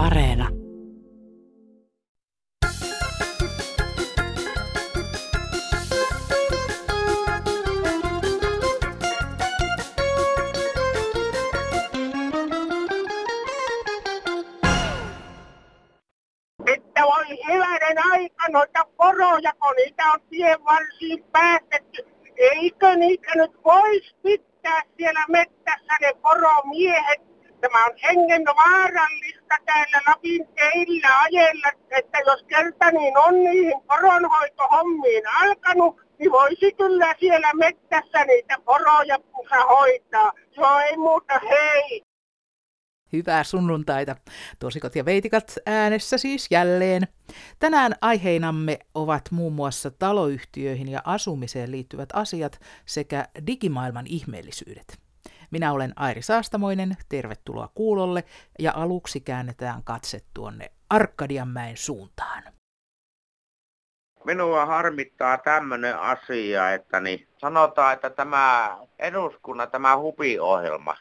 Areena. että voi hyvänen aika noita poroja, kun niitä on tien varsiin päästetty. Eikö niitä nyt voisi pitää siellä mettässä ne poromiehet? Tämä on hengen vaarallista täällä Lapin teillä ajella, että jos kerta niin on niihin poronhoitohommiin alkanut, niin voisi kyllä siellä mettässä niitä poroja hoitaa. Joo, ei muuta, hei! Hyvää sunnuntaita. Tosikot ja veitikat äänessä siis jälleen. Tänään aiheinamme ovat muun muassa taloyhtiöihin ja asumiseen liittyvät asiat sekä digimaailman ihmeellisyydet. Minä olen Airi Saastamoinen, tervetuloa kuulolle ja aluksi käännetään katse tuonne Arkadianmäen suuntaan. Minua harmittaa tämmöinen asia, että niin sanotaan, että tämä eduskunnan tämä hupiohjelma,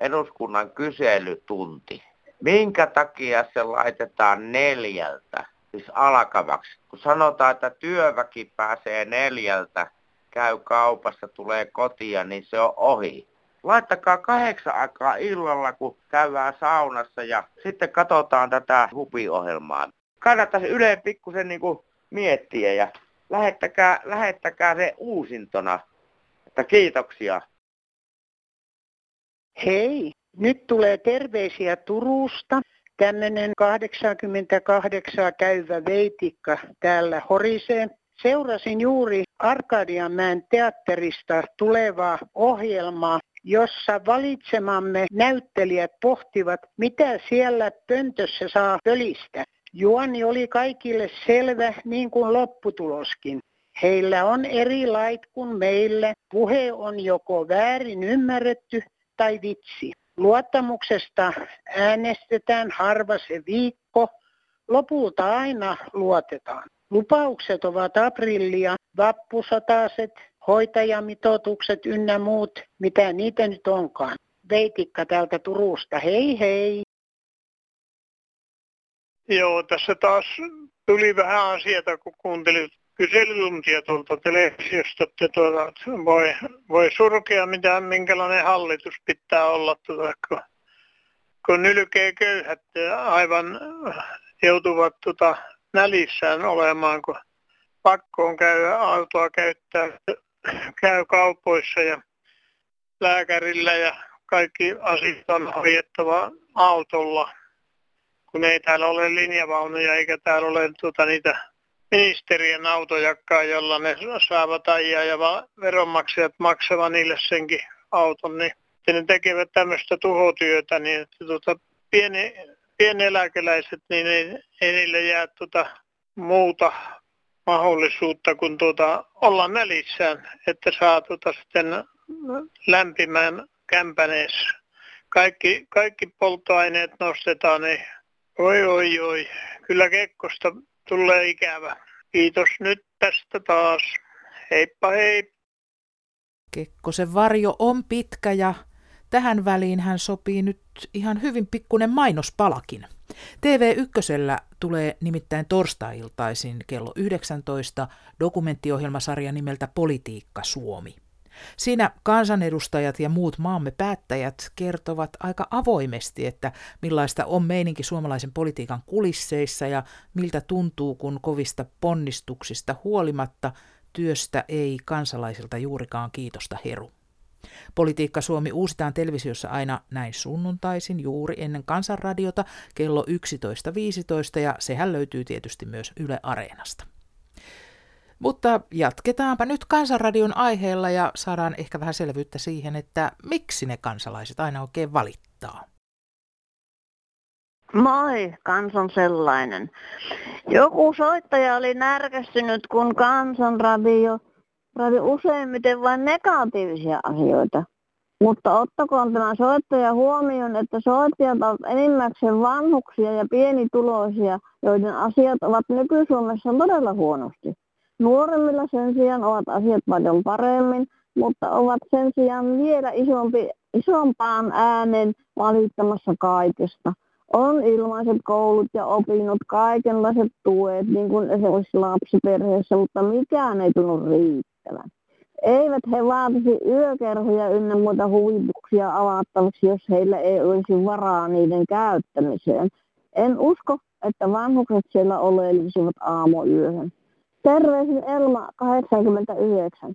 eduskunnan kyselytunti, minkä takia se laitetaan neljältä, siis alkavaksi. Kun sanotaan, että työväki pääsee neljältä, käy kaupassa, tulee kotia, niin se on ohi. Laittakaa kahdeksan aikaa illalla, kun käydään saunassa ja sitten katsotaan tätä hupiohjelmaa. Kannattaisi Yleen pikkusen niin kuin miettiä ja lähettäkää, lähettäkää se uusintona. Että kiitoksia. Hei, nyt tulee terveisiä Turusta. Tämmöinen 88 käyvä veitikka täällä horisee. Seurasin juuri Arkadianmäen teatterista tulevaa ohjelmaa, jossa valitsemamme näyttelijät pohtivat, mitä siellä pöntössä saa pölistä. Juoni oli kaikille selvä, niin kuin lopputuloskin. Heillä on eri lait kuin meillä. Puhe on joko väärin ymmärretty tai vitsi. Luottamuksesta äänestetään harva se viikko. Lopulta aina luotetaan. Lupaukset ovat aprillia, vappusataset, hoitajamitoitukset ynnä muut, mitä niitä nyt onkaan. Veitikka täältä Turusta, hei hei! Joo, tässä taas tuli vähän asioita, kun kuuntelin kyselytuntia tuolta televisiosta, että tuota, voi, voi surkea, mitä, minkälainen hallitus pitää olla, tuota, kun, kun nylkee köyhät aivan joutuvat tuota, nälissään olemaan, kun pakko on käydä autoa käyttää, käy kaupoissa ja lääkärillä ja kaikki asiat on hoidettava autolla, kun ei täällä ole linjavaunuja eikä täällä ole tuota, niitä ministerien autojakkaa, jolla ne saavat ajaa ja veronmaksajat maksavat niille senkin auton, niin ne tekevät tämmöistä tuhotyötä, niin että tuota, pieni, pieneläkeläiset, niin ei, ei niille jää tuota muuta mahdollisuutta kuin tuota, olla nälissään, että saa tuota sitten lämpimään kämpäneessä. Kaikki, kaikki polttoaineet nostetaan, niin oi oi oi, kyllä Kekkosta tulee ikävä. Kiitos nyt tästä taas. Heippa hei. Kekkosen varjo on pitkä ja tähän väliin hän sopii nyt ihan hyvin pikkunen mainospalakin. TV1 tulee nimittäin torstai-iltaisin kello 19 dokumenttiohjelmasarja nimeltä Politiikka Suomi. Siinä kansanedustajat ja muut maamme päättäjät kertovat aika avoimesti, että millaista on meininki suomalaisen politiikan kulisseissa ja miltä tuntuu, kun kovista ponnistuksista huolimatta työstä ei kansalaisilta juurikaan kiitosta heru. Politiikka Suomi uusitaan televisiossa aina näin sunnuntaisin juuri ennen kansanradiota kello 11.15 ja sehän löytyy tietysti myös Yle Areenasta. Mutta jatketaanpa nyt Kansanradion aiheella ja saadaan ehkä vähän selvyyttä siihen, että miksi ne kansalaiset aina oikein valittaa. Moi, kans on sellainen. Joku soittaja oli närkästynyt, kun kansanradio radio useimmiten vain negatiivisia asioita. Mutta ottakoon tämä soittaja huomioon, että soittajat ovat enimmäkseen vanhuksia ja pienituloisia, joiden asiat ovat nyky-Suomessa todella huonosti. Nuoremmilla sen sijaan ovat asiat paljon paremmin, mutta ovat sen sijaan vielä isompi, isompaan äänen valittamassa kaikesta. On ilmaiset koulut ja opinnot, kaikenlaiset tuet, niin kuin esimerkiksi lapsiperheessä, mutta mikään ei tunnu riittävän. Eivät he vaatisi yökerhoja ynnä muuta huvipuksia avattavaksi, jos heillä ei olisi varaa niiden käyttämiseen. En usko, että vanhukset siellä oleellisivat aamuyöhön. Terveisin Elma 89.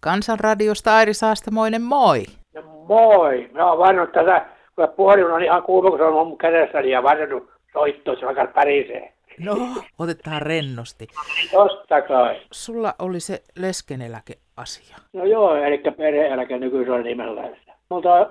Kansanradiosta Airi Saastamoinen, moi! No moi! Mä oon vannut tätä, kun puhelin on ihan kuuma, kun se on mun kädessäni ja vannut soittoa, se alkaa pärisee. No, otetaan rennosti. Totta kai. Sulla oli se leskeneläkeasia. No joo, eli perheeläke nykyisellä nimellä. Mutta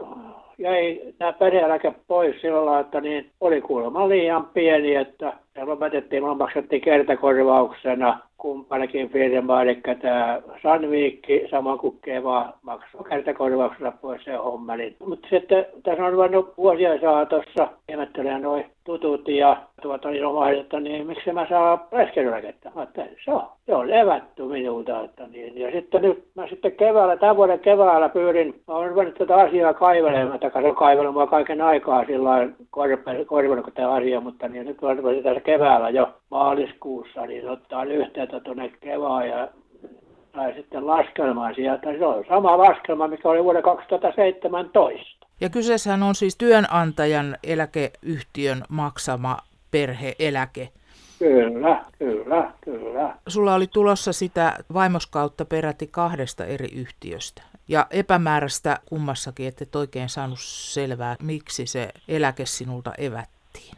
jäi tämä perheeläke pois sillä lailla, että niin oli kuulemma liian pieni, että se lopetettiin, me maksettiin kertakorvauksena kumpanakin firma, eli tämä Sanviikki, sama kuin Keva, maksoi kertakorvauksena pois se hommeli. Mutta sitten tässä on ruvennut vuosia saatossa, ihmettelee noin tutut ja tuota niin omaiset, että niin miksi mä saa leskeneläkettä. Mä että se on, se on levätty minulta. Että niin. Ja sitten nyt mä sitten keväällä, tämän vuoden keväällä pyydin, mä olen ruvennut tätä asiaa kaivelemaan, tai se on kaivelemaan kaiken aikaa sillä lailla tämä asia, mutta niin nyt olen tässä keväällä jo maaliskuussa, niin ottaa yhteyttä tuonne kevään ja tai sitten laskelmaa sieltä. Se on sama laskelma, mikä oli vuoden 2017. Ja kyseessähän on siis työnantajan eläkeyhtiön maksama perheeläke. Kyllä, kyllä, kyllä. Sulla oli tulossa sitä vaimoskautta peräti kahdesta eri yhtiöstä. Ja epämääräistä kummassakin, että et oikein saanut selvää, miksi se eläke sinulta evättiin.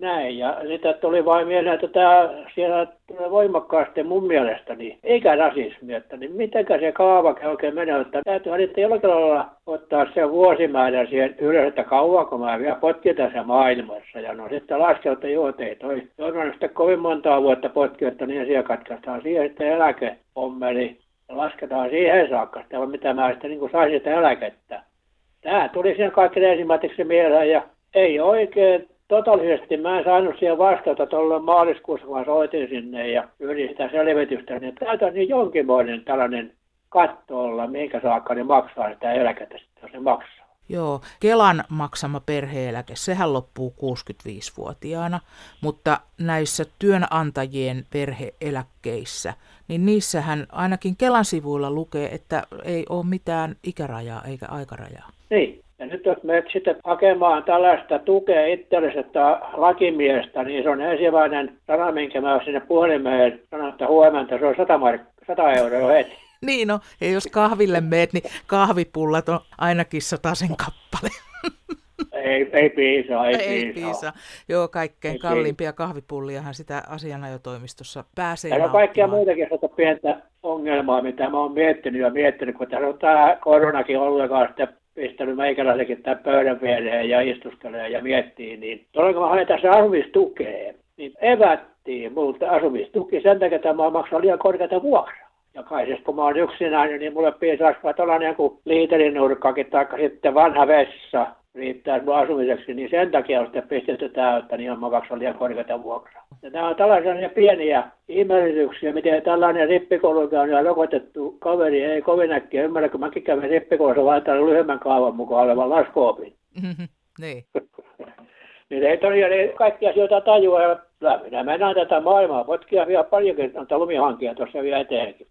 Näin, ja sitten tuli vain mieleen, että tämä siellä tulee voimakkaasti mun mielestä, niin eikä rasismi, että niin mitenkä se kaavake oikein menee, että täytyy niitä jollakin lailla ottaa se vuosimäärä siihen ylös, että kauanko mä vielä potkin tässä maailmassa. Ja no sitten laskea, että joo, ei toi, toi sitten kovin montaa vuotta potki, että niin siellä katkaistaan siihen sitten eläkeommeli. Ja lasketaan siihen saakka, että mitä mä sitten niin saisin sitä eläkettä. Tämä tuli siihen kaikkein ensimmäiseksi mieleen ja ei oikein totaalisesti mä en saanut siihen vastata tuolla maaliskuussa, kun mä soitin sinne ja yritin sitä selvitystä, niin täytyy niin jonkinmoinen tällainen katto olla, minkä saakka ne maksaa sitä eläkettä, jos ne maksaa. Joo, Kelan maksama perheeläke, sehän loppuu 65-vuotiaana, mutta näissä työnantajien perheeläkkeissä, niin niissähän ainakin Kelan sivuilla lukee, että ei ole mitään ikärajaa eikä aikarajaa. Niin, ja nyt jos menet sitten hakemaan tällaista tukea itsellesi, että lakimiestä, niin se on ensimmäinen sana, minkä mä sinne puhelimeen sanon, että huomenta, se on 100, mark- 100 euroa heti. Niin no, ja jos kahville meet, niin kahvipullat on ainakin sen kappale. Ei, ei piisa, ei, ei piisa. Joo, kaikkein ei kalliimpia kahvipulliahan sitä asianajotoimistossa pääsee Ja kaikkia muitakin sitä pientä ongelmaa, mitä mä oon miettinyt ja miettinyt, kun tässä on tämä koronakin ollenkaan sitten pistänyt meikäläisenkin tämän pöydän viereen ja istuskelee ja miettii, niin tuolla mä hain tässä asumistukea, niin evättiin multa asumistuki sen takia, että mä maksan liian korkeata vuokraa. Ja kai siis kun mä oon yksinäinen, niin mulle piisaisi vaikka tuollainen joku liiterinurkkakin tai sitten vanha vessa riittää mun asumiseksi, niin sen takia on sitten pistetty täyttä, niin mä maksan liian korkeata vuokraa. Ja nämä on tällaisia pieniä ihmeellisyyksiä, miten tällainen rippikoulu on ja rokotettu kaveri ei kovin äkkiä ymmärrä, kun mäkin kävin rippikoulussa laittanut lyhyemmän kaavan mukaan olevan laskuopin. niin. niin ei tosiaan ei kaikki asioita tajua ja minä mennään tätä maailmaa, potkia vielä paljonkin noita lumihankia tuossa vielä eteenkin.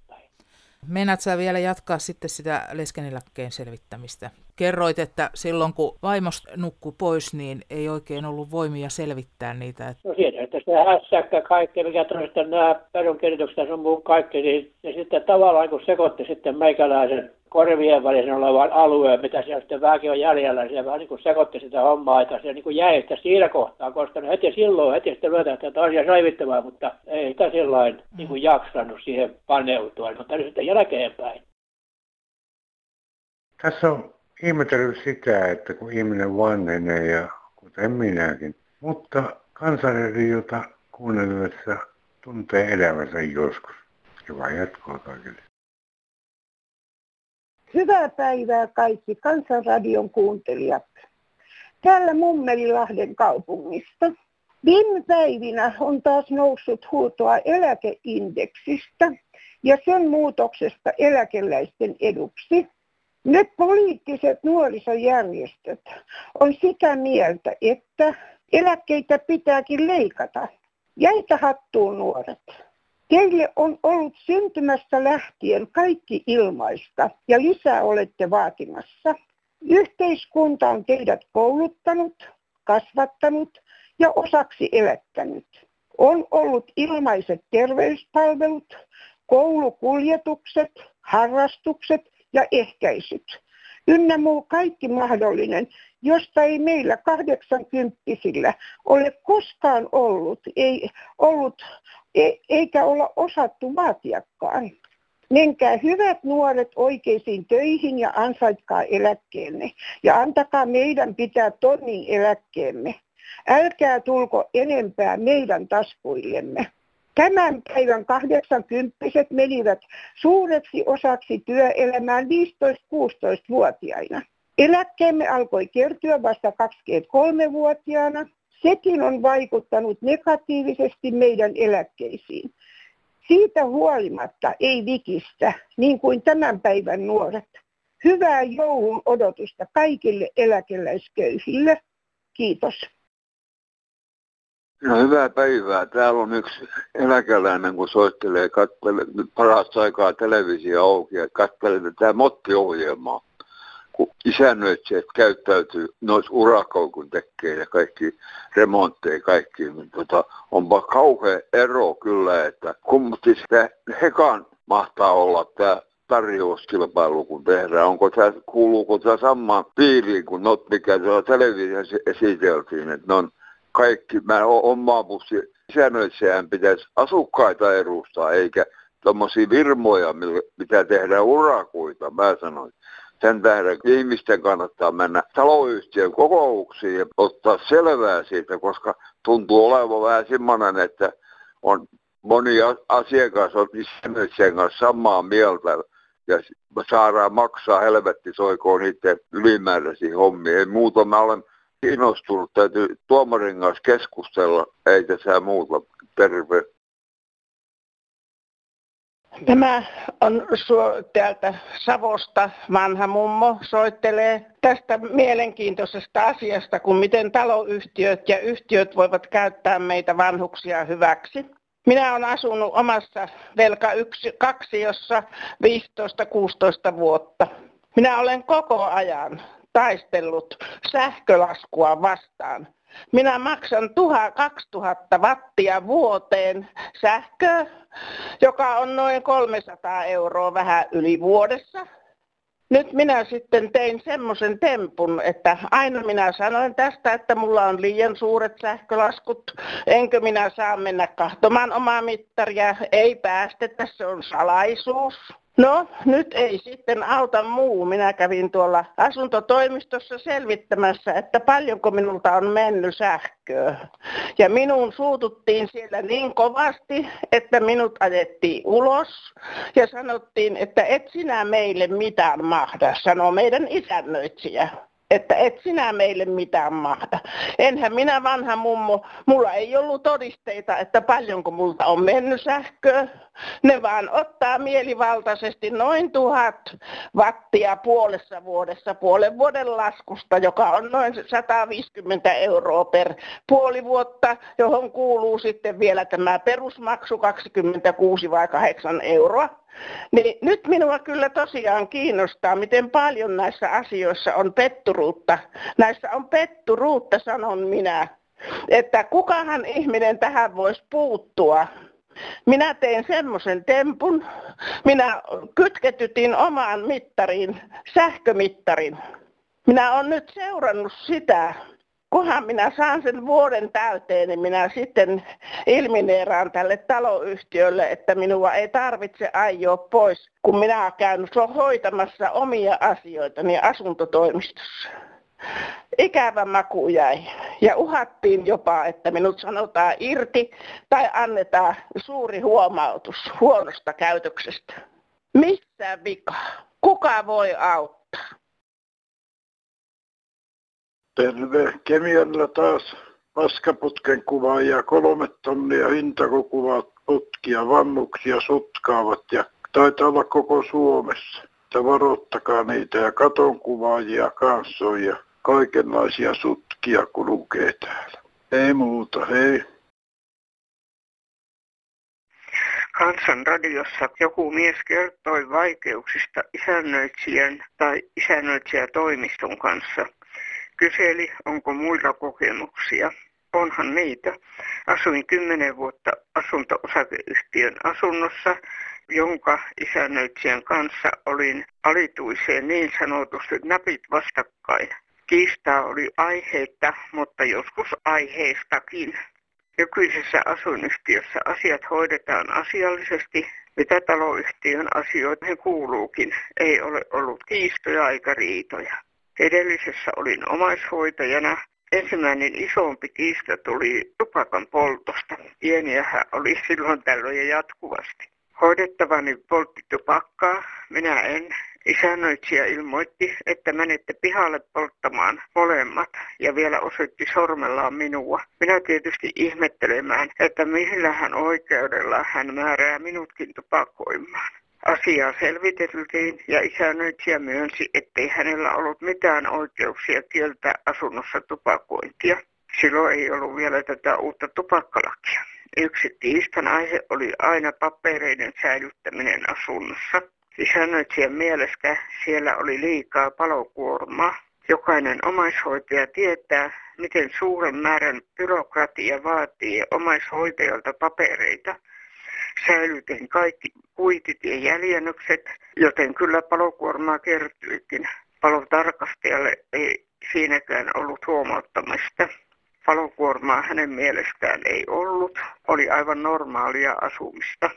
Meinaat sä vielä jatkaa sitten sitä leskeniläkkeen selvittämistä? Kerroit, että silloin kun vaimos nukkui pois, niin ei oikein ollut voimia selvittää niitä. No siinä, että se hässäkkä kaikki, mikä tosiaan nämä perunkirjoitukset on muu kaikki, niin ja sitten tavallaan kun sekoitti sitten meikäläisen korvien välissä olevan alueen, mitä siellä sitten vähänkin on jäljellä, niin se vähän niin kuin sekoitti sitä hommaa, että se niin kuin jäi sitä siinä kohtaa, koska no heti silloin, heti sitten tätä asiaa selvittämään, mutta ei sitä silloin niin kuin jaksanut siihen paneutua, mutta sitten jälkeenpäin. Tässä on ihmetellyt sitä, että kun ihminen vanhenee ja kuten minäkin, mutta kansanradiota kuunnellessa tuntee elämänsä joskus. Hyvää jatkoa kaikille. Hyvää päivää kaikki Kansanradion kuuntelijat. Täällä Mummelilahden kaupungista. Viime päivinä on taas noussut huutoa eläkeindeksistä ja sen muutoksesta eläkeläisten eduksi. Ne poliittiset nuorisojärjestöt on sitä mieltä, että eläkkeitä pitääkin leikata. Jäitä hattuun nuoret. Teille on ollut syntymästä lähtien kaikki ilmaista ja lisää olette vaatimassa. Yhteiskunta on teidät kouluttanut, kasvattanut ja osaksi elättänyt. On ollut ilmaiset terveyspalvelut, koulukuljetukset, harrastukset ja ehkäisyt. Ynnä muu kaikki mahdollinen, josta ei meillä 80 ole koskaan ollut, ei ollut, e, eikä olla osattu vaatiakaan. Menkää hyvät nuoret oikeisiin töihin ja ansaitkaa eläkkeenne. Ja antakaa meidän pitää tonnin eläkkeemme. Älkää tulko enempää meidän taskuillemme. Tämän päivän 80 menivät suureksi osaksi työelämään 15-16-vuotiaina. Eläkkeemme alkoi kertyä vasta 23-vuotiaana. Sekin on vaikuttanut negatiivisesti meidän eläkkeisiin. Siitä huolimatta ei vikistä, niin kuin tämän päivän nuoret. Hyvää joulun odotusta kaikille eläkeläisköyhille. Kiitos. No hyvää päivää. Täällä on yksi eläkeläinen, kun soittelee, kattelee parasta aikaa televisio auki ja katselee tätä mottiohjelmaa kun isännöitsijät käyttäytyy noissa urakoilla, kun tekee ja kaikki remontteja kaikki, niin tota, onpa kauhea ero kyllä, että kumminkin sitä hekan mahtaa olla tämä tarjouskilpailu, kun tehdään. Onko tämä, kuuluuko tämä samaan piiriin kuin not, mikä tuolla televisiossa esiteltiin, että ne on kaikki, mä omaa bussi isännöitsijän pitäisi asukkaita edustaa, eikä tuommoisia virmoja, mitä tehdään urakoita, mä sanoin. Sen tähden ihmisten kannattaa mennä taloyhtiön kokouksiin ja ottaa selvää siitä, koska tuntuu olevan vähän semmoinen, että on moni asiakas on sen kanssa samaa mieltä ja saadaan maksaa helvetti soikoon niiden ylimääräisiä hommia. Ei muuta, mä olen kiinnostunut, täytyy tuomarin kanssa keskustella, ei tässä muuta. Terve. Tämä on täältä Savosta vanha mummo soittelee tästä mielenkiintoisesta asiasta, kun miten taloyhtiöt ja yhtiöt voivat käyttää meitä vanhuksia hyväksi. Minä olen asunut omassa velka yksi, kaksi, jossa 15-16 vuotta. Minä olen koko ajan taistellut sähkölaskua vastaan. Minä maksan 2000 wattia vuoteen sähköä, joka on noin 300 euroa vähän yli vuodessa. Nyt minä sitten tein semmoisen tempun, että aina minä sanoin tästä, että mulla on liian suuret sähkölaskut, enkö minä saa mennä kahtomaan omaa mittaria, ei päästetä, se on salaisuus. No, nyt ei sitten auta muu. Minä kävin tuolla asuntotoimistossa selvittämässä, että paljonko minulta on mennyt sähköä. Ja minun suututtiin siellä niin kovasti, että minut ajettiin ulos ja sanottiin, että et sinä meille mitään mahda, sanoo meidän isännöitsijä että et sinä meille mitään mahda. Enhän minä vanha mummo, mulla ei ollut todisteita, että paljonko multa on mennyt sähköä. Ne vaan ottaa mielivaltaisesti noin tuhat wattia puolessa vuodessa puolen vuoden laskusta, joka on noin 150 euroa per puoli vuotta, johon kuuluu sitten vielä tämä perusmaksu 26 vai 8 euroa. Niin nyt minua kyllä tosiaan kiinnostaa, miten paljon näissä asioissa on petturuutta. Näissä on petturuutta, sanon minä. Että kukahan ihminen tähän voisi puuttua. Minä tein semmoisen tempun. Minä kytketytin omaan mittariin sähkömittarin. Minä olen nyt seurannut sitä, kunhan minä saan sen vuoden täyteen, niin minä sitten ilmineeraan tälle taloyhtiölle, että minua ei tarvitse ajoa pois, kun minä käyn hoitamassa omia asioitani asuntotoimistossa. Ikävä maku jäi ja uhattiin jopa, että minut sanotaan irti tai annetaan suuri huomautus huonosta käytöksestä. Missä vika? Kuka voi auttaa? Terve. Kemialla taas paskaputken ja kolme tonnia hinta, kun putkia, vannuksia sutkaavat ja taitaa olla koko Suomessa. että varoittakaa niitä ja katonkuvaajia kanssa on ja kaikenlaisia sutkia kulkee täällä. Ei muuta, hei. Kansanradiossa joku mies kertoi vaikeuksista isännöitsijän tai isännöitsijätoimiston kanssa. Kyseli, onko muilla kokemuksia. Onhan niitä. Asuin kymmenen vuotta asunto-osakeyhtiön asunnossa, jonka isännöitsijän kanssa olin alituiseen niin sanotusti napit vastakkain. Kiistaa oli aiheetta, mutta joskus aiheestakin. Nykyisessä asuinyhtiössä asiat hoidetaan asiallisesti, mitä taloyhtiön asioihin kuuluukin. Ei ole ollut kiistoja eikä riitoja. Edellisessä olin omaishoitajana. Ensimmäinen isompi kiista tuli tupakan poltosta. Pieniähän oli silloin tällöin ja jatkuvasti. Hoidettavani poltti tupakkaa, minä en. Isännöitsijä ilmoitti, että menette pihalle polttamaan molemmat ja vielä osoitti sormellaan minua. Minä tietysti ihmettelemään, että millähän oikeudella hän määrää minutkin tupakoimaan. Asiaa selviteltiin ja isännöitsijä myönsi, ettei hänellä ollut mitään oikeuksia kieltää asunnossa tupakointia. Silloin ei ollut vielä tätä uutta tupakkalakia. Yksi kiistan aihe oli aina papereiden säilyttäminen asunnossa. Isännöitsijän mielestä siellä oli liikaa palokuormaa. Jokainen omaishoitaja tietää, miten suuren määrän byrokratia vaatii omaishoitajalta papereita. Säilytin kaikki kuitit ja jäljennykset, joten kyllä palokuormaa kertyikin. Palotarkastajalle ei siinäkään ollut huomauttamista. Palokuormaa hänen mielestään ei ollut, oli aivan normaalia asumista.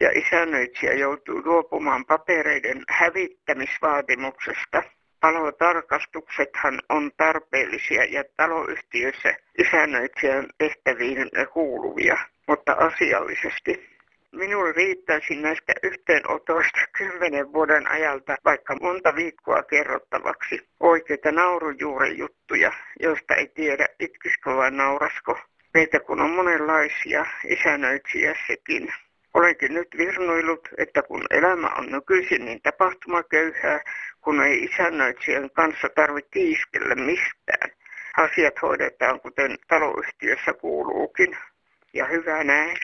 Ja isännöitsijä joutui luopumaan papereiden hävittämisvaatimuksesta. Palotarkastuksethan on tarpeellisia ja taloyhtiöissä isännöitsijän tehtäviin kuuluvia, mutta asiallisesti. Minulle riittäisi näistä yhteenotoista kymmenen vuoden ajalta vaikka monta viikkoa kerrottavaksi oikeita naurujuuren juttuja, joista ei tiedä itkiskö vai naurasko. Meitä kun on monenlaisia, isännöitsijässäkin. Olenkin nyt virnuillut, että kun elämä on nykyisin niin tapahtumaköyhää, kun ei isännöitsijän kanssa tarvitse kiiskellä mistään. Asiat hoidetaan kuten taloyhtiössä kuuluukin. Ja hyvä näin.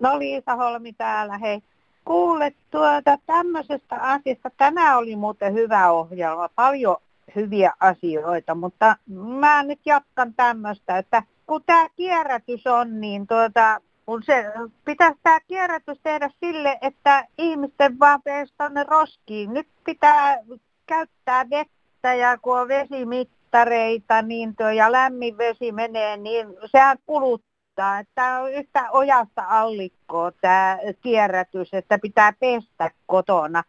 No Liisa Holmi täällä, hei. Kuule tuota tämmöisestä asiasta, tämä oli muuten hyvä ohjelma, paljon hyviä asioita, mutta mä nyt jatkan tämmöistä, että kun tämä kierrätys on, niin tuota, kun se pitäisi tämä kierrätys tehdä sille, että ihmisten vaan ne roskiin. Nyt pitää käyttää vettä ja kun on vesimittareita niin tuo, ja lämmin vesi menee, niin sehän kuluttaa tämä on yhtä ojasta allikkoa tämä kierrätys, että pitää pestä kotona.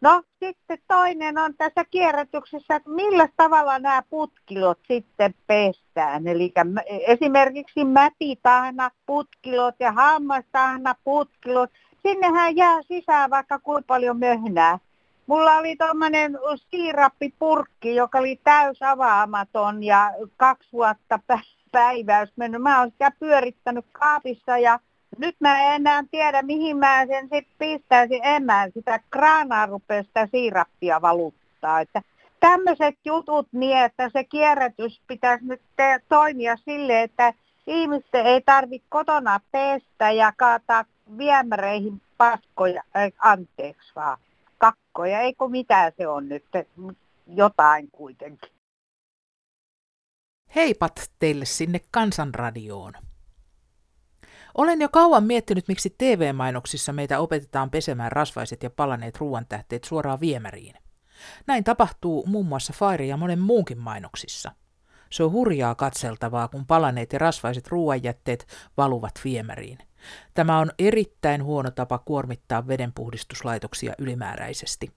No sitten toinen on tässä kierrätyksessä, että millä tavalla nämä putkilot sitten pestään. Eli esimerkiksi mätitahna putkilot ja hammastahna putkilot, sinnehän jää sisään vaikka kuinka paljon möhnää. Mulla oli tuommoinen siirappipurkki, joka oli täys avaamaton ja kaksi vuotta päiväys mennyt. Mä oon sitä pyörittänyt kaapissa ja nyt mä en enää tiedä, mihin mä sen sitten pistäisin. En mä sitä kraanaa rupea sitä siirappia valuttaa. Että tämmöiset jutut niin, että se kierrätys pitäisi nyt te- toimia sille, että ihmisten ei tarvitse kotona pestä ja kaataa viemäreihin paskoja, äh, anteeksi vaan, kakkoja, eikö mitään se on nyt, jotain kuitenkin. Heipat teille sinne kansanradioon. Olen jo kauan miettinyt, miksi TV-mainoksissa meitä opetetaan pesemään rasvaiset ja palaneet ruoantähteet suoraan viemäriin. Näin tapahtuu muun muassa Fire ja monen muunkin mainoksissa. Se on hurjaa katseltavaa, kun palaneet ja rasvaiset ruoanjätteet valuvat viemäriin. Tämä on erittäin huono tapa kuormittaa vedenpuhdistuslaitoksia ylimääräisesti.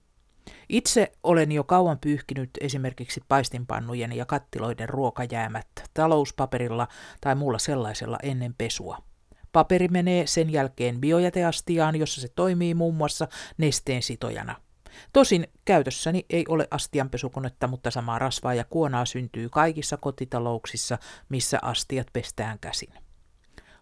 Itse olen jo kauan pyyhkinyt esimerkiksi paistinpannujen ja kattiloiden ruokajäämät talouspaperilla tai muulla sellaisella ennen pesua. Paperi menee sen jälkeen biojäteastiaan, jossa se toimii muun muassa nesteen sitojana. Tosin käytössäni ei ole astianpesukonetta, mutta samaa rasvaa ja kuonaa syntyy kaikissa kotitalouksissa, missä astiat pestään käsin.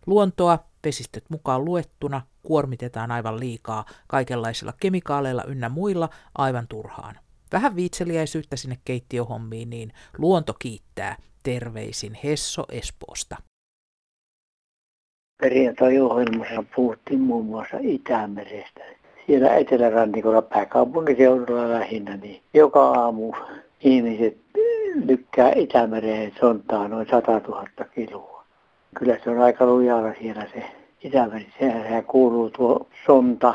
Luontoa, vesistöt mukaan luettuna, kuormitetaan aivan liikaa kaikenlaisilla kemikaaleilla ynnä muilla aivan turhaan. Vähän viitseliäisyyttä sinne keittiöhommiin, niin luonto kiittää. Terveisin Hesso Espoosta. Perjantai-ohjelmassa puhuttiin muun muassa Itämerestä. Siellä etelärannikolla pääkaupunkiseudulla lähinnä, niin joka aamu ihmiset lykkää Itämereen sontaa noin 100 000 kiloa. Kyllä se on aika lujalla siellä se Itämeri. Sehän kuuluu tuo sonta.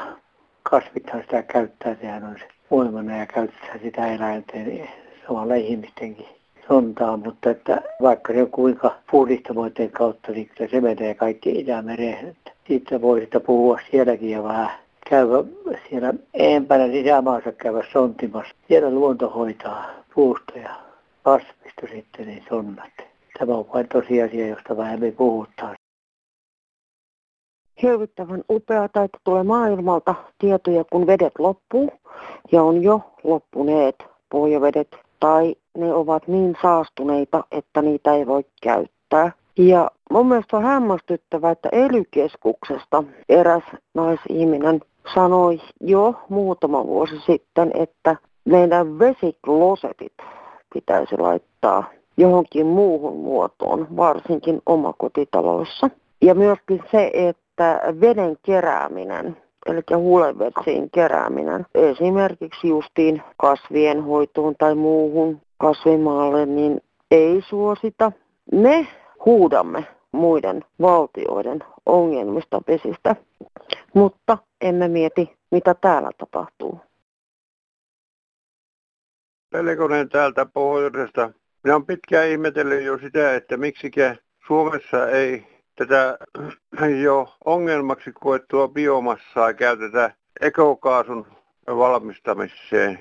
Kasvithan sitä käyttää, sehän on se voimana ja käyttää sitä eläinten samalla ihmistenkin sontaa, mutta että vaikka se on kuinka puhdistamoiden kautta, niin kyllä se menee kaikki Itämereen. Että siitä voi sitä puhua sielläkin ja vähän käydä siellä eempänä sisämaassa käydä sontimassa. Siellä luonto hoitaa puusta ja kasvista sitten niin sonnat. Tämä on vain tosiasia, josta vähemmän puhutaan. Hirvittävän upeata, että tulee maailmalta tietoja, kun vedet loppuu ja on jo loppuneet pohjavedet tai ne ovat niin saastuneita, että niitä ei voi käyttää. Ja mun mielestä on hämmästyttävää, että elykeskuksesta eräs naisihminen sanoi jo muutama vuosi sitten, että meidän vesiklosetit pitäisi laittaa johonkin muuhun muotoon, varsinkin omakotitaloissa. Ja myöskin se, että veden kerääminen, eli hulevetsien kerääminen, esimerkiksi justiin kasvien hoitoon tai muuhun kasvimaalle, niin ei suosita. Me huudamme muiden valtioiden ongelmista vesistä, mutta emme mieti, mitä täällä tapahtuu. Pelkonen täältä pohjoisesta. Minä olen pitkään ihmetellyt jo sitä, että miksikä Suomessa ei tätä jo ongelmaksi koettua biomassaa käytetä ekokaasun valmistamiseen.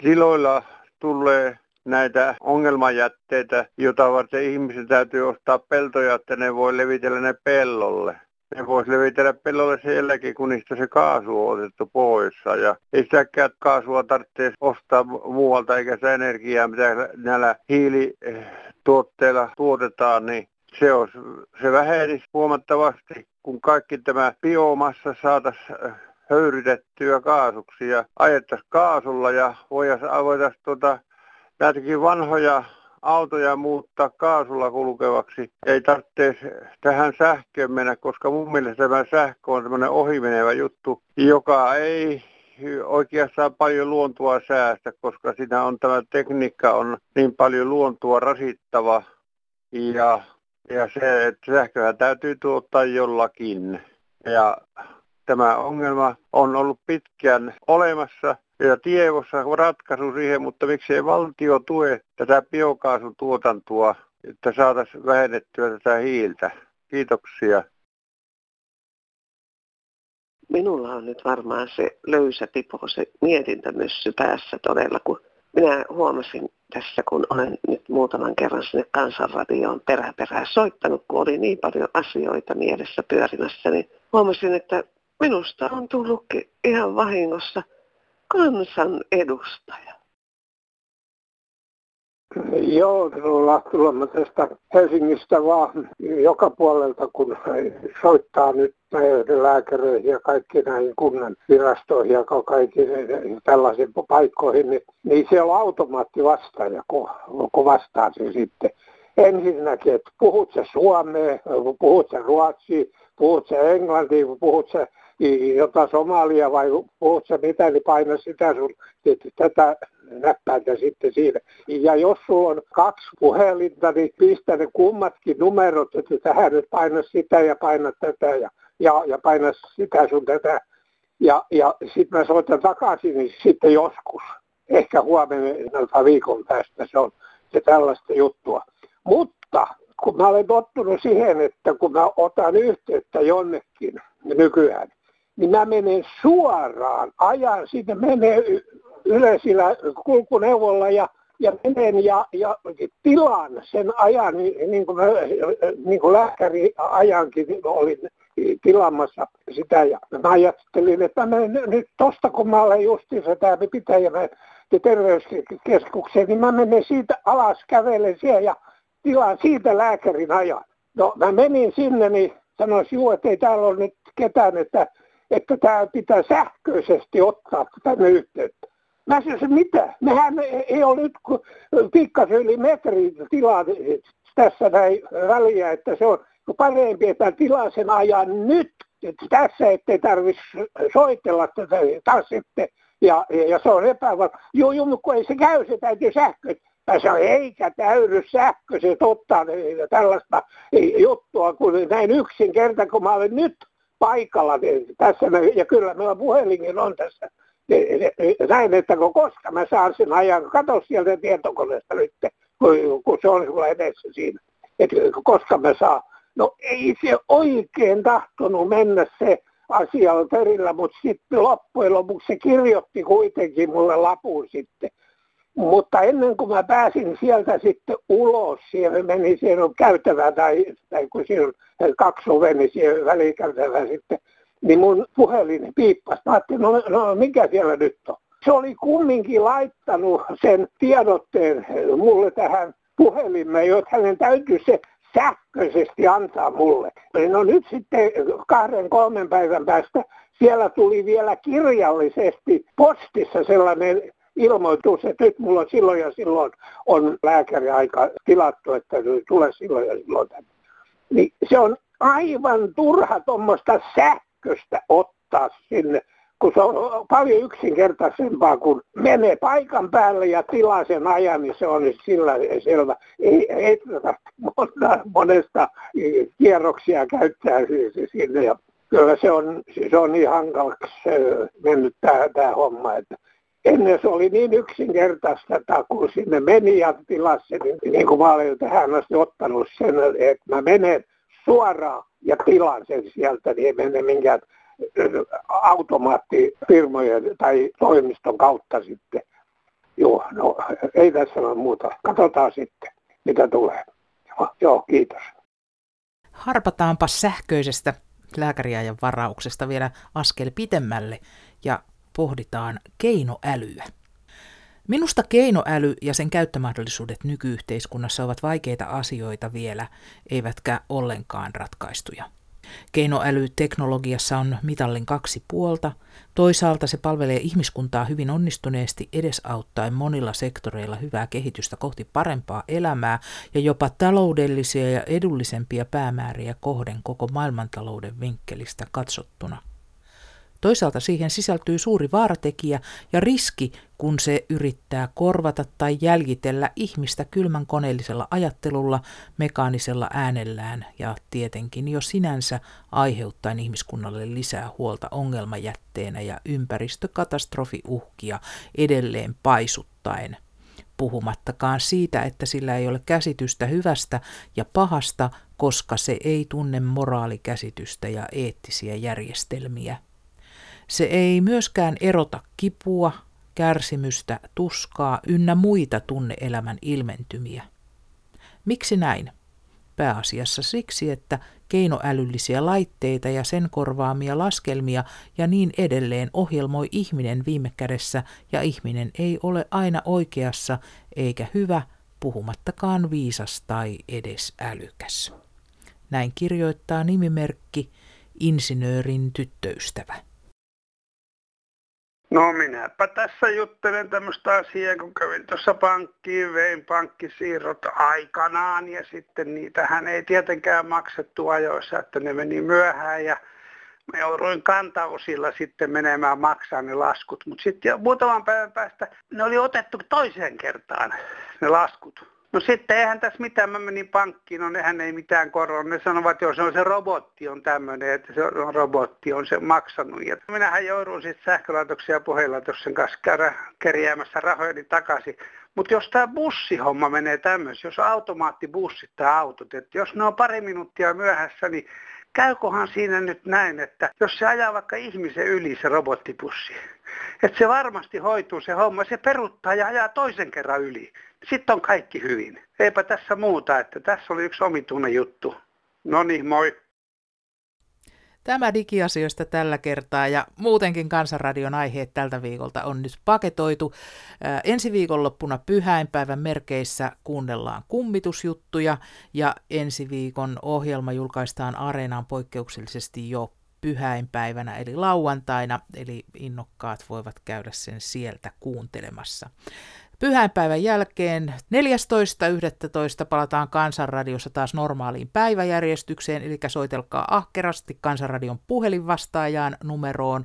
Tiloilla tulee näitä ongelmajätteitä, jota varten ihmisen täytyy ostaa peltoja, että ne voi levitellä ne pellolle. Ne voisi levitellä pellolle jälkeen, kun niistä se kaasu on otettu pois. Ja ei sitäkään kaasua tarvitse ostaa muualta, eikä sitä energiaa, mitä näillä hiilituotteilla tuotetaan, niin se, olisi, se vähenisi huomattavasti, kun kaikki tämä biomassa saataisiin höyrytettyä kaasuksi ja ajettaisiin kaasulla ja voitaisiin tuota, näitäkin vanhoja autoja muuttaa kaasulla kulkevaksi. Ei tarvitse tähän sähköön mennä, koska mun mielestä tämä sähkö on tämmöinen ohimenevä juttu, joka ei oikeastaan paljon luontoa säästä, koska siinä on tämä tekniikka on niin paljon luontoa rasittava ja, ja se, että sähköä täytyy tuottaa jollakin. Ja tämä ongelma on ollut pitkään olemassa ja tiedossa ratkaisu siihen, mutta miksei valtio tue tätä biokaasutuotantoa, että saataisiin vähennettyä tätä hiiltä. Kiitoksia. Minulla on nyt varmaan se löysä pipo, se mietintämyssy päässä todella, kun minä huomasin tässä, kun olen nyt muutaman kerran sinne kansanradioon peräperää soittanut, kun oli niin paljon asioita mielessä pyörimässä, niin huomasin, että minusta on tullutkin ihan vahingossa – kansan edustaja. Joo, tulemme tästä Helsingistä vaan joka puolelta, kun soittaa nyt näihin lääkäreihin ja kaikki näihin kunnan virastoihin ja kaikkiin tällaisiin paikkoihin, niin, niin siellä on automaattivastaaja, kun, kun vastaa se sitten. Ensinnäkin, että puhut se suomea, puhut se ruotsia, puhut se englantia, puhut se jota Somalia vai puhut sä mitä, niin paina sitä sun tätä näppäintä sitten siinä. Ja jos sulla on kaksi puhelinta, niin pistä ne kummatkin numerot, että tähän nyt paina sitä ja paina tätä ja, ja, ja paina sitä sun tätä. Ja, ja sitten mä soitan takaisin, niin sitten joskus, ehkä huomenna viikon päästä se on se tällaista juttua. Mutta kun mä olen tottunut siihen, että kun mä otan yhteyttä jonnekin nykyään, niin mä menen suoraan, ajan sinne, menee yleisillä kulkuneuvolla ja, ja menen ja, ja tilaan sen ajan, niin, niin kuin, niin kuin lääkäri ajankin olin tilaamassa sitä. Ja mä ajattelin, että mä menen nyt tosta, kun mä olen justiinsa tämä pitäjä terveyskeskukseen, niin mä menen siitä alas, kävelen siellä ja tilaan siitä lääkärin ajan. No mä menin sinne, niin sanoisin, että ei täällä ole nyt ketään, että, että tämä pitää sähköisesti ottaa tänne yhteyttä. Mä sanoin, mitä? Mehän ei ole nyt pikkasen yli metri tilaa tässä näin väliä, että se on parempi, että tilaa sen ajan nyt että tässä ettei tarvitse soitella tätä taas sitten. Ja, ja se on epävarma. Joo, joo, kun ei se käy, se täytyy sähkö. Mä sanoin, eikä täydy se ottaa tällaista juttua, kun näin yksinkerta, kun mä olen nyt paikalla niin tässä. Ja kyllä meillä puhelinkin on tässä. Näin, että koska mä saan sen ajan, katso sieltä tietokoneesta nyt, kun, kun se on sulla edessä siinä. Että koska mä saan. No ei se oikein tahtonut mennä se asia perillä, mutta sitten loppujen lopuksi se kirjoitti kuitenkin mulle lapun sitten. Mutta ennen kuin mä pääsin sieltä sitten ulos, siellä meni siellä on käytävä tai, tai kun siinä on kaksi ovea, niin siellä välikäytävä sitten, niin mun puhelin piippasi. Mä ajattelin, no, no mikä siellä nyt on? Se oli kumminkin laittanut sen tiedotteen mulle tähän puhelimeen, jotta hänen täytyy se sähköisesti antaa mulle. No nyt sitten kahden kolmen päivän päästä siellä tuli vielä kirjallisesti postissa sellainen ilmoitus, että nyt mulla silloin ja silloin on lääkäriaika tilattu, että tule silloin ja silloin. Niin se on aivan turha tuommoista sähköstä ottaa sinne kun se on paljon yksinkertaisempaa, kun menee paikan päälle ja tilaa sen ajan, niin se on sillä selvä. Ei, ei monesta, monesta kierroksia käyttää sinne. Ja kyllä se on, se on niin hankalaksi mennyt tämä homma, että ennen se oli niin yksinkertaista, että kun sinne meni ja tilasi niin, niin kuin mä olen tähän asti ottanut sen, että mä menen suoraan ja tilaan sen sieltä, niin ei mene minkään automaattifirmojen tai toimiston kautta sitten. Joo, no ei tässä ole muuta. Katsotaan sitten, mitä tulee. Joo, joo kiitos. Harpataanpa sähköisestä lääkäriajan varauksesta vielä askel pitemmälle ja pohditaan keinoälyä. Minusta keinoäly ja sen käyttömahdollisuudet nykyyhteiskunnassa ovat vaikeita asioita vielä, eivätkä ollenkaan ratkaistuja. Keinoälyteknologiassa on mitallin kaksi puolta. Toisaalta se palvelee ihmiskuntaa hyvin onnistuneesti edesauttaen monilla sektoreilla hyvää kehitystä kohti parempaa elämää ja jopa taloudellisia ja edullisempia päämääriä kohden koko maailmantalouden vinkkelistä katsottuna. Toisaalta siihen sisältyy suuri vaaratekijä ja riski, kun se yrittää korvata tai jäljitellä ihmistä kylmän koneellisella ajattelulla, mekaanisella äänellään ja tietenkin jo sinänsä aiheuttaen ihmiskunnalle lisää huolta ongelmajätteenä ja ympäristökatastrofiuhkia edelleen paisuttaen puhumattakaan siitä, että sillä ei ole käsitystä hyvästä ja pahasta, koska se ei tunne moraalikäsitystä ja eettisiä järjestelmiä. Se ei myöskään erota kipua, kärsimystä, tuskaa ynnä muita tunneelämän ilmentymiä. Miksi näin? Pääasiassa siksi, että keinoälyllisiä laitteita ja sen korvaamia laskelmia ja niin edelleen ohjelmoi ihminen viime kädessä ja ihminen ei ole aina oikeassa eikä hyvä, puhumattakaan viisas tai edes älykäs. Näin kirjoittaa nimimerkki Insinöörin tyttöystävä. No minäpä tässä juttelen tämmöistä asiaa, kun kävin tuossa pankkiin, vein pankkisiirrot aikanaan ja sitten niitähän ei tietenkään maksettu ajoissa, että ne meni myöhään ja mä jouduin kantausilla sitten menemään maksaa ne laskut. Mutta sitten muutaman päivän päästä ne oli otettu toiseen kertaan ne laskut. No sitten eihän tässä mitään, mä menin pankkiin, no nehän ei mitään koron. Ne sanovat, että joo, se on se robotti on tämmöinen, että se on robotti on se maksanut. Ja minähän joudun sitten sähkölaitoksen ja puhelinlaitoksen kanssa käydä kerjäämässä rahojeni takaisin. Mutta jos tämä bussihomma menee tämmöisen, jos automaattibussit tai autot, että jos ne on pari minuuttia myöhässä, niin käykohan siinä nyt näin, että jos se ajaa vaikka ihmisen yli se robottibussi, että se varmasti hoituu se homma, se peruttaa ja ajaa toisen kerran yli sitten on kaikki hyvin. Eipä tässä muuta, että tässä oli yksi omituinen juttu. No niin, moi. Tämä digiasioista tällä kertaa ja muutenkin Kansanradion aiheet tältä viikolta on nyt paketoitu. Ää, ensi viikonloppuna pyhäinpäivän merkeissä kuunnellaan kummitusjuttuja ja ensi viikon ohjelma julkaistaan Areenaan poikkeuksellisesti jo pyhäinpäivänä eli lauantaina, eli innokkaat voivat käydä sen sieltä kuuntelemassa. Pyhäinpäivän jälkeen 14.11. palataan Kansanradiossa taas normaaliin päiväjärjestykseen, eli soitelkaa ahkerasti Kansanradion puhelinvastaajaan numeroon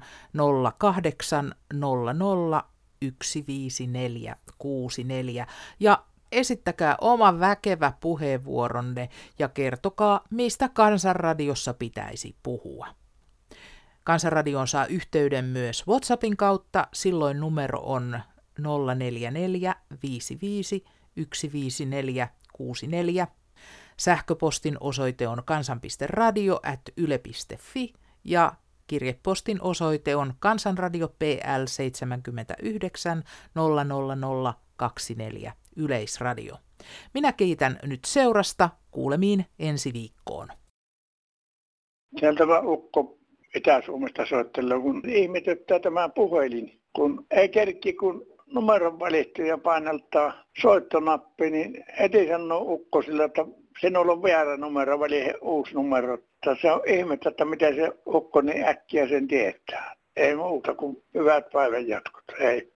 0800 15464 ja esittäkää oma väkevä puheenvuoronne ja kertokaa, mistä Kansanradiossa pitäisi puhua. Kansanradioon saa yhteyden myös WhatsAppin kautta, silloin numero on 044 55 154 64. Sähköpostin osoite on kansan.radio at yle.fi ja kirjepostin osoite on Kansanradio PL 79 00024 Yleisradio. Minä kiitän nyt seurasta. Kuulemiin ensi viikkoon. Sieltä Ukko Itä-Suomesta soittelee, kun ihmetyttää tämä puhelin. Kun ei kerkki, kun numeron valittu ja painaltaa soittonappi, niin heti sanoo Ukko sillä, että sinulla on väärä numero, väli uusi numero. Se on ihmettä, että miten se Ukko niin äkkiä sen tietää. Ei muuta kuin hyvät päivän jatkot. Hei.